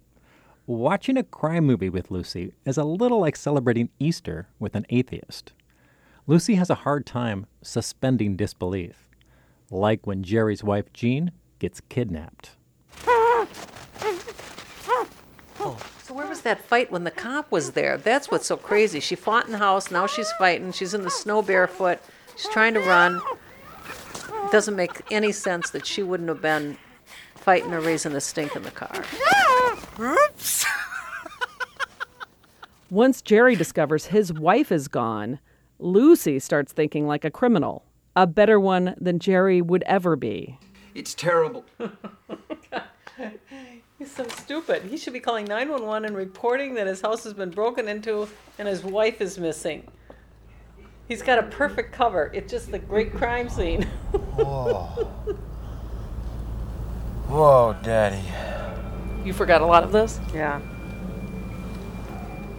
S4: Watching a crime movie with Lucy is a little like celebrating Easter with an atheist. Lucy has a hard time suspending disbelief, like when Jerry's wife Jean gets kidnapped.
S39: Oh, so where was that fight when the cop was there? That's what's so crazy. She fought in the house, now she's fighting. She's in the snow barefoot. She's trying to run. It doesn't make any sense that she wouldn't have been fighting or raising a stink in the car.
S13: Oops. Once Jerry discovers his wife is gone, Lucy starts thinking like a criminal, a better one than Jerry would ever be.
S20: It's terrible.
S39: He's so stupid. He should be calling 911 and reporting that his house has been broken into and his wife is missing. He's got a perfect cover. It's just the great crime scene.
S20: Whoa. Whoa, Daddy.
S13: You forgot a lot of this? Yeah.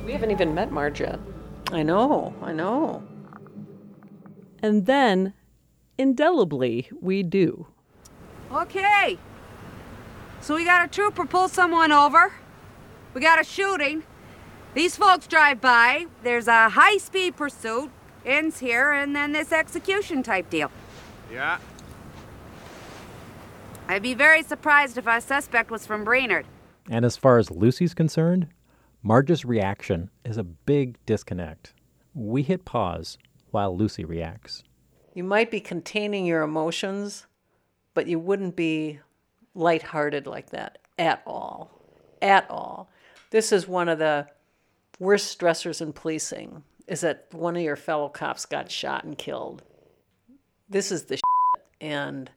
S13: We haven't even met Marge yet.
S39: I know, I know.
S13: And then, indelibly, we do.
S25: Okay. So we got a trooper pull someone over. We got a shooting. These folks drive by. There's a high speed pursuit. Ends here, and then this execution type deal.
S26: Yeah.
S25: I'd be very surprised if our suspect was from Brainerd.
S4: And as far as Lucy's concerned, Marge's reaction is a big disconnect. We hit pause while Lucy reacts.
S39: You might be containing your emotions, but you wouldn't be lighthearted like that at all. At all. This is one of the worst stressors in policing is that one of your fellow cops got shot and killed. This is the shit, and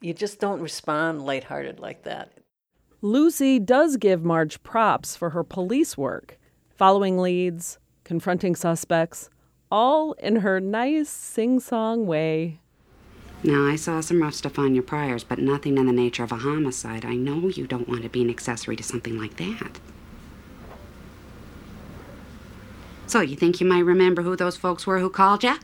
S39: you just don't respond lighthearted like that.
S13: Lucy does give Marge props for her police work, following leads, confronting suspects, all in her nice sing song way.
S40: Now, I saw some rough stuff on your priors, but nothing in the nature of a homicide. I know you don't want to be an accessory to something like that. So, you think you might remember who those folks were who called you?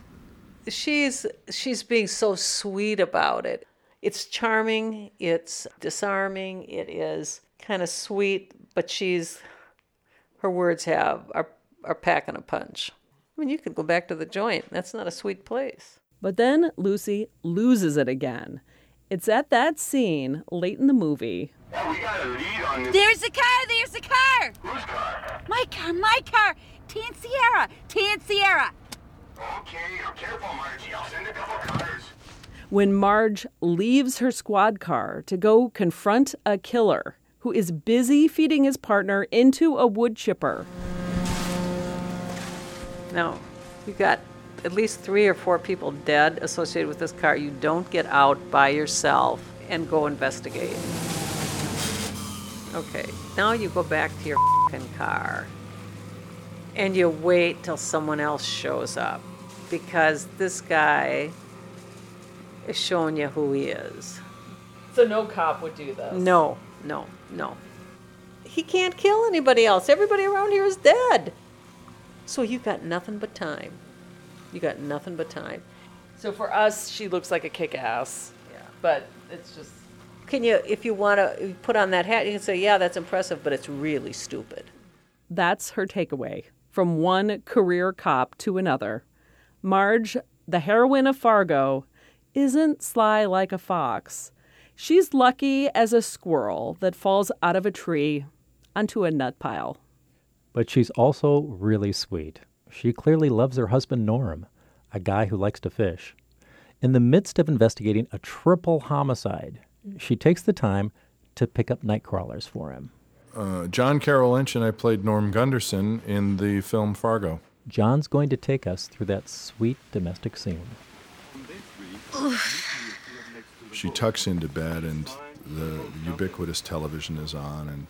S39: She's she's being so sweet about it. It's charming, it's disarming, it is kind of sweet, but she's her words have are are packing a punch. I mean, you could go back to the joint. That's not a sweet place.
S13: But then Lucy loses it again. It's at that scene late in the movie
S25: There's a car, there's a car. Whose car? My car, my car. Tan Sierra, Tan Sierra.
S13: When Marge leaves her squad car to go confront a killer who is busy feeding his partner into a wood chipper.
S39: Now, you've got at least three or four people dead associated with this car. You don't get out by yourself and go investigate. Okay, now you go back to your car and you wait till someone else shows up because this guy is showing you who he is.
S13: So no cop would do this.
S39: No, no, no. He can't kill anybody else. Everybody around here is dead. So you got nothing but time. You got nothing but time.
S13: So for us, she looks like a kick ass. Yeah. But it's just.
S39: Can you, if you want to put on that hat, you can say, yeah, that's impressive, but it's really stupid.
S13: That's her takeaway from one career cop to another. Marge, the heroine of Fargo, isn't sly like a fox. She's lucky as a squirrel that falls out of a tree onto a nut pile.
S4: But she's also really sweet. She clearly loves her husband Norm, a guy who likes to fish. In the midst of investigating a triple homicide, she takes the time to pick up night crawlers for him.
S41: Uh, John Carroll Lynch and I played Norm Gunderson in the film Fargo.
S4: John's going to take us through that sweet domestic scene.
S41: She tucks into bed, and the ubiquitous television is on, and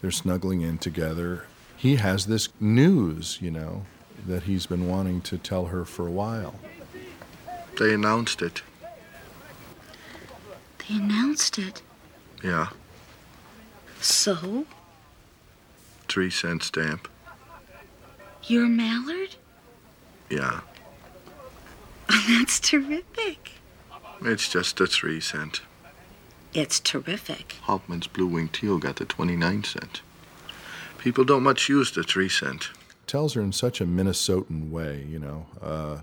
S41: they're snuggling in together. He has this news, you know, that he's been wanting to tell her for a while.
S42: They announced it.
S40: They announced it.
S42: Yeah.
S40: So?
S42: Three cent stamp.
S40: You're Mallard?
S42: Yeah.
S40: That's terrific.
S42: It's just a three cent.
S40: It's terrific.
S42: Hautman's Blue Wing Teal got the 29 cent. People don't much use the three cent.
S41: Tells her in such a Minnesotan way, you know, uh,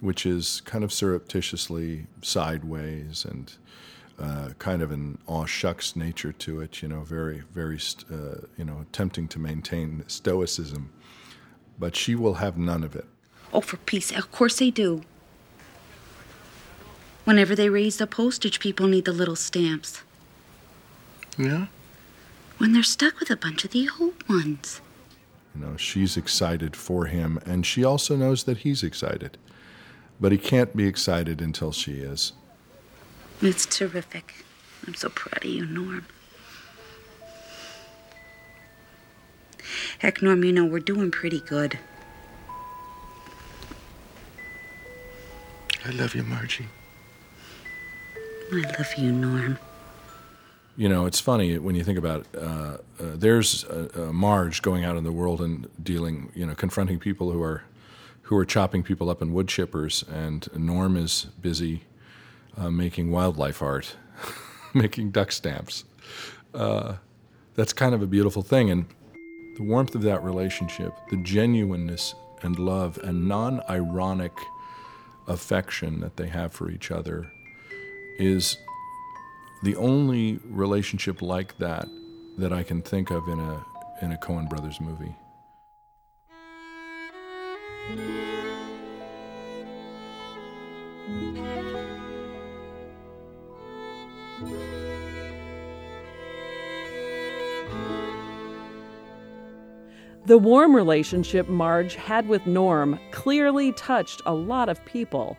S41: which is kind of surreptitiously sideways and uh, kind of an aw shucks nature to it, you know, very, very, uh, you know, attempting to maintain stoicism. But she will have none of it.
S40: Oh, for peace, of course they do. Whenever they raise the postage, people need the little stamps.
S42: Yeah?
S40: When they're stuck with a bunch of the old ones.
S41: You know, she's excited for him, and she also knows that he's excited. But he can't be excited until she is.
S40: It's terrific. I'm so proud of you, Norm. Heck, Norm, you know, we're doing pretty good.
S42: I love you, Margie.
S40: I love you, Norm.
S41: You know, it's funny when you think about it. Uh, uh, there's Marge going out in the world and dealing, you know, confronting people who are who are chopping people up in wood chippers, and Norm is busy uh, making wildlife art, making duck stamps. Uh, that's kind of a beautiful thing, and the warmth of that relationship, the genuineness and love and non-ironic affection that they have for each other, is the only relationship like that that I can think of in a in a Coen Brothers movie.
S13: The warm relationship Marge had with Norm clearly touched a lot of people.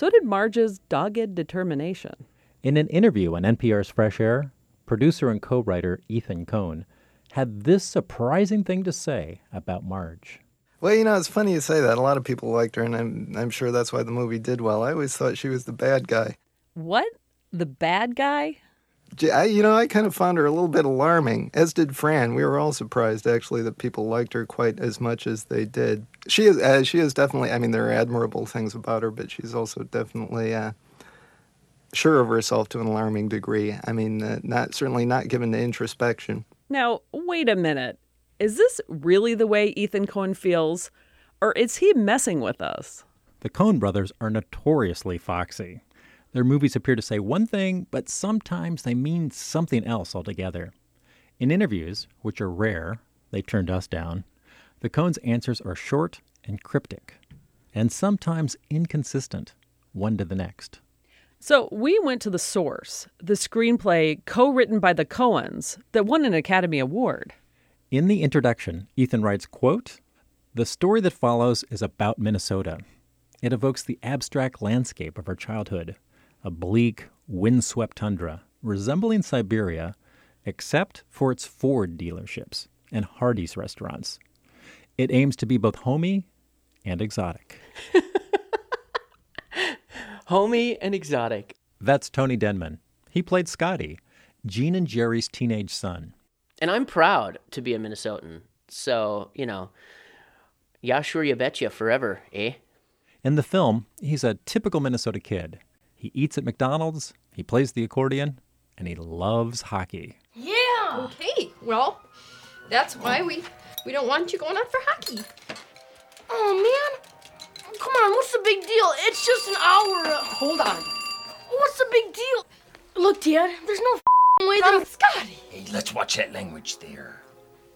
S13: So did Marge's dogged determination.
S4: In an interview on NPR's Fresh Air, producer and co writer Ethan Coen had this surprising thing to say about Marge.
S43: Well, you know, it's funny you say that. A lot of people liked her, and I'm, I'm sure that's why the movie did well. I always thought she was the bad guy.
S13: What? The bad guy?
S43: J- I, you know, I kind of found her a little bit alarming, as did Fran. We were all surprised, actually, that people liked her quite as much as they did. She is, uh, she is definitely. I mean, there are admirable things about her, but she's also definitely uh, sure of herself to an alarming degree. I mean, uh, not certainly not given to introspection.
S13: Now, wait a minute. Is this really the way Ethan Coen feels? Or is he messing with us?
S4: The Coen brothers are notoriously foxy. Their movies appear to say one thing, but sometimes they mean something else altogether. In interviews, which are rare, they turned us down, the Coens' answers are short and cryptic, and sometimes inconsistent, one to the next.
S13: So we went to the source, the screenplay co written by the Coens that won an Academy Award.
S4: In the introduction, Ethan writes, quote, The story that follows is about Minnesota. It evokes the abstract landscape of our childhood, a bleak, windswept tundra resembling Siberia, except for its Ford dealerships and Hardee's restaurants. It aims to be both homey and exotic.
S44: Homey and exotic.
S4: That's Tony Denman. He played Scotty, Gene and Jerry's teenage son.
S44: And I'm proud to be a Minnesotan. So, you know, yeah, sure, you betcha forever, eh?
S4: In the film, he's a typical Minnesota kid. He eats at McDonald's, he plays the accordion, and he loves hockey.
S33: Yeah. Okay. Well, that's why we we don't want you going out for hockey. Oh man. Come on, what's the big deal? It's just an hour. Hold on. What's the big deal? Look, Dad, there's no f***ing way that Scotty.
S24: Hey, let's watch that language there.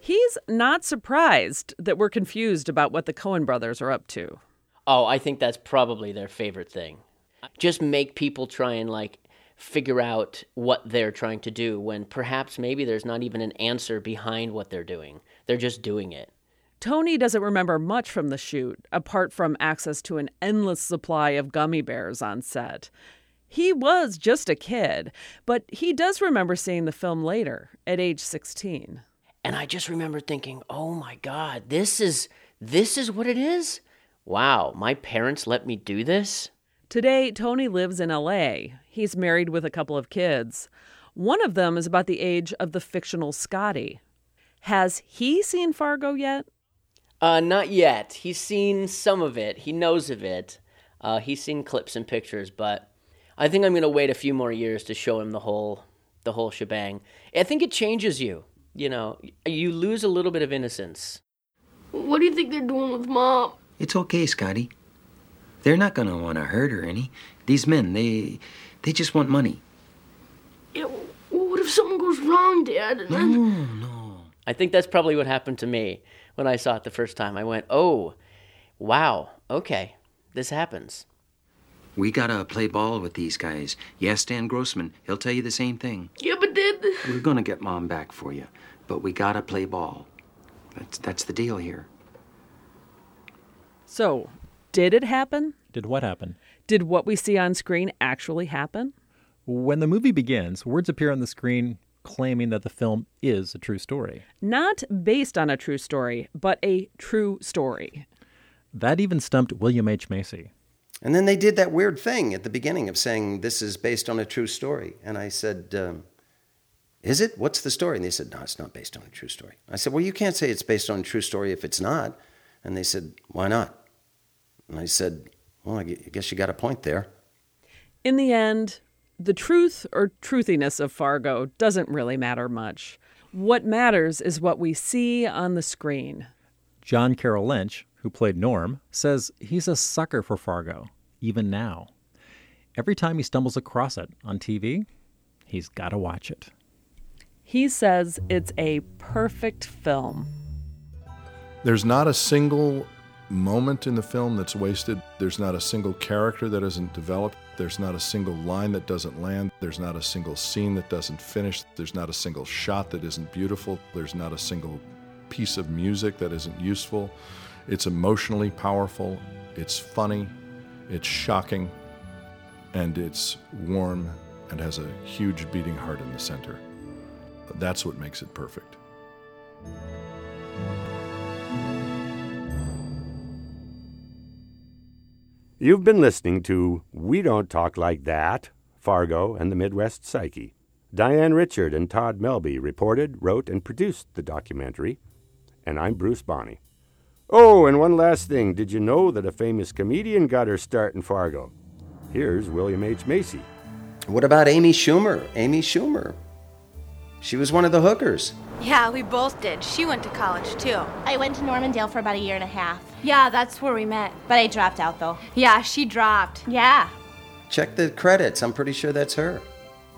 S13: He's not surprised that we're confused about what the Coen brothers are up to.
S44: Oh, I think that's probably their favorite thing. Just make people try and like figure out what they're trying to do when perhaps maybe there's not even an answer behind what they're doing. They're just doing it.
S13: Tony doesn't remember much from the shoot, apart from access to an endless supply of gummy bears on set. He was just a kid, but he does remember seeing the film later, at age 16.
S44: And I just remember thinking, "Oh my god, this is this is what it is? Wow, my parents let me do this?"
S13: Today, Tony lives in LA. He's married with a couple of kids. One of them is about the age of the fictional Scotty. Has he seen Fargo yet?
S44: Uh, not yet. He's seen some of it. He knows of it. Uh, he's seen clips and pictures, but I think I'm gonna wait a few more years to show him the whole, the whole shebang. I think it changes you. You know, you lose a little bit of innocence.
S33: What do you think they're doing with Mom?
S24: It's okay, Scotty. They're not gonna want to hurt her any. These men, they, they just want money.
S33: Yeah, what if something goes wrong, Dad? And then...
S44: I think that's probably what happened to me when I saw it the first time. I went, "Oh, wow, okay, this happens."
S24: We gotta play ball with these guys. Yes, Stan Grossman, he'll tell you the same thing.
S33: Yeah, but Dad.
S24: We're gonna get Mom back for you, but we gotta play ball. That's that's the deal here.
S13: So, did it happen?
S4: Did what happen?
S13: Did what we see on screen actually happen?
S4: When the movie begins, words appear on the screen claiming that the film is a true story.
S13: Not based on a true story, but a true story.
S4: That even stumped William H. Macy.
S45: And then they did that weird thing at the beginning of saying this is based on a true story. And I said, um, Is it? What's the story? And they said, No, it's not based on a true story. I said, Well, you can't say it's based on a true story if it's not. And they said, Why not? And I said, Well, I guess you got a point there.
S13: In the end, the truth or truthiness of Fargo doesn't really matter much. What matters is what we see on the screen.
S4: John Carroll Lynch, who played Norm, says he's a sucker for Fargo, even now. Every time he stumbles across it on TV, he's got to watch it.
S13: He says it's a perfect film.
S41: There's not a single moment in the film that's wasted. There's not a single character that isn't developed. There's not a single line that doesn't land. There's not a single scene that doesn't finish. There's not a single shot that isn't beautiful. There's not a single piece of music that isn't useful. It's emotionally powerful. It's funny. It's shocking. And it's warm and has a huge beating heart in the center. That's what makes it perfect.
S9: You've been listening to We Don't Talk Like That, Fargo and the Midwest Psyche. Diane Richard and Todd Melby reported, wrote, and produced the documentary. And I'm Bruce Bohne. Oh, and one last thing. Did you know that a famous comedian got her start in Fargo? Here's William H. Macy.
S45: What about Amy Schumer? Amy Schumer. She was one of the hookers.
S46: Yeah, we both did. She went to college too.
S47: I went to Normandale for about a year and a half.
S46: Yeah, that's where we met.
S47: But I dropped out though.
S46: Yeah, she dropped.
S47: Yeah.
S45: Check the credits. I'm pretty sure that's her.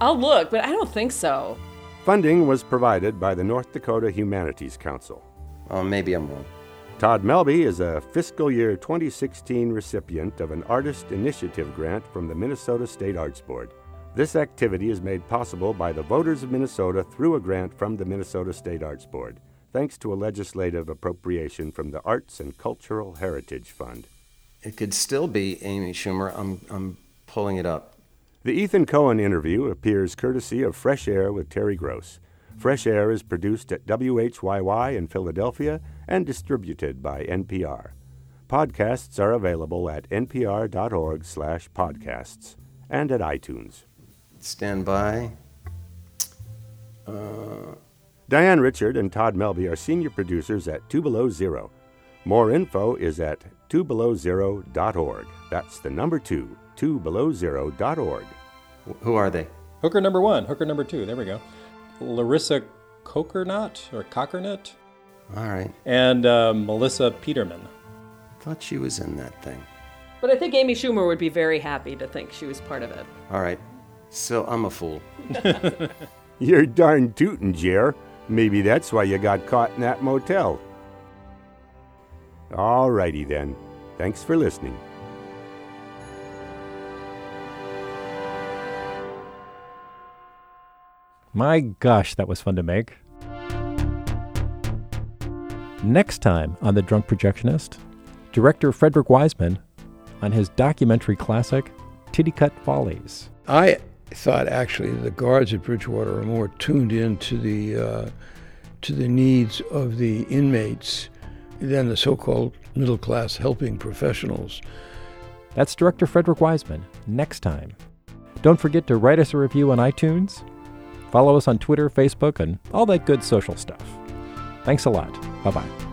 S13: I'll look, but I don't think so.
S9: Funding was provided by the North Dakota Humanities Council.
S45: Oh, maybe I'm wrong.
S9: Todd Melby is a fiscal year 2016 recipient of an Artist Initiative grant from the Minnesota State Arts Board. This activity is made possible by the voters of Minnesota through a grant from the Minnesota State Arts Board, thanks to a legislative appropriation from the Arts and Cultural Heritage Fund.
S45: It could still be Amy Schumer. I'm, I'm pulling it up.
S9: The Ethan Coen interview appears courtesy of Fresh Air with Terry Gross. Fresh Air is produced at WHYY in Philadelphia and distributed by NPR. Podcasts are available at npr.org/podcasts and at iTunes.
S45: Stand by. Uh,
S9: Diane Richard and Todd Melby are senior producers at Two Below Zero. More info is at twobelowzero.org. That's the number two, twobelowzero.org.
S45: Who are they?
S4: Hooker number one, hooker number two. There we go. Larissa Kokernot or Kokernot.
S45: All right.
S4: And uh, Melissa Peterman.
S45: I thought she was in that thing.
S13: But I think Amy Schumer would be very happy to think she was part of it.
S45: All right. So I'm a fool.
S9: You're darn tootin', Jer. Maybe that's why you got caught in that motel. All righty then. Thanks for listening.
S4: My gosh, that was fun to make. Next time on The Drunk Projectionist, director Frederick Wiseman on his documentary classic, Titicut Follies.
S48: I thought actually the guards at Bridgewater are more tuned in to the, uh, to the needs of the inmates than the so called middle class helping professionals.
S4: That's director Frederick Wiseman next time. Don't forget to write us a review on iTunes, follow us on Twitter, Facebook, and all that good social stuff. Thanks a lot. Bye bye.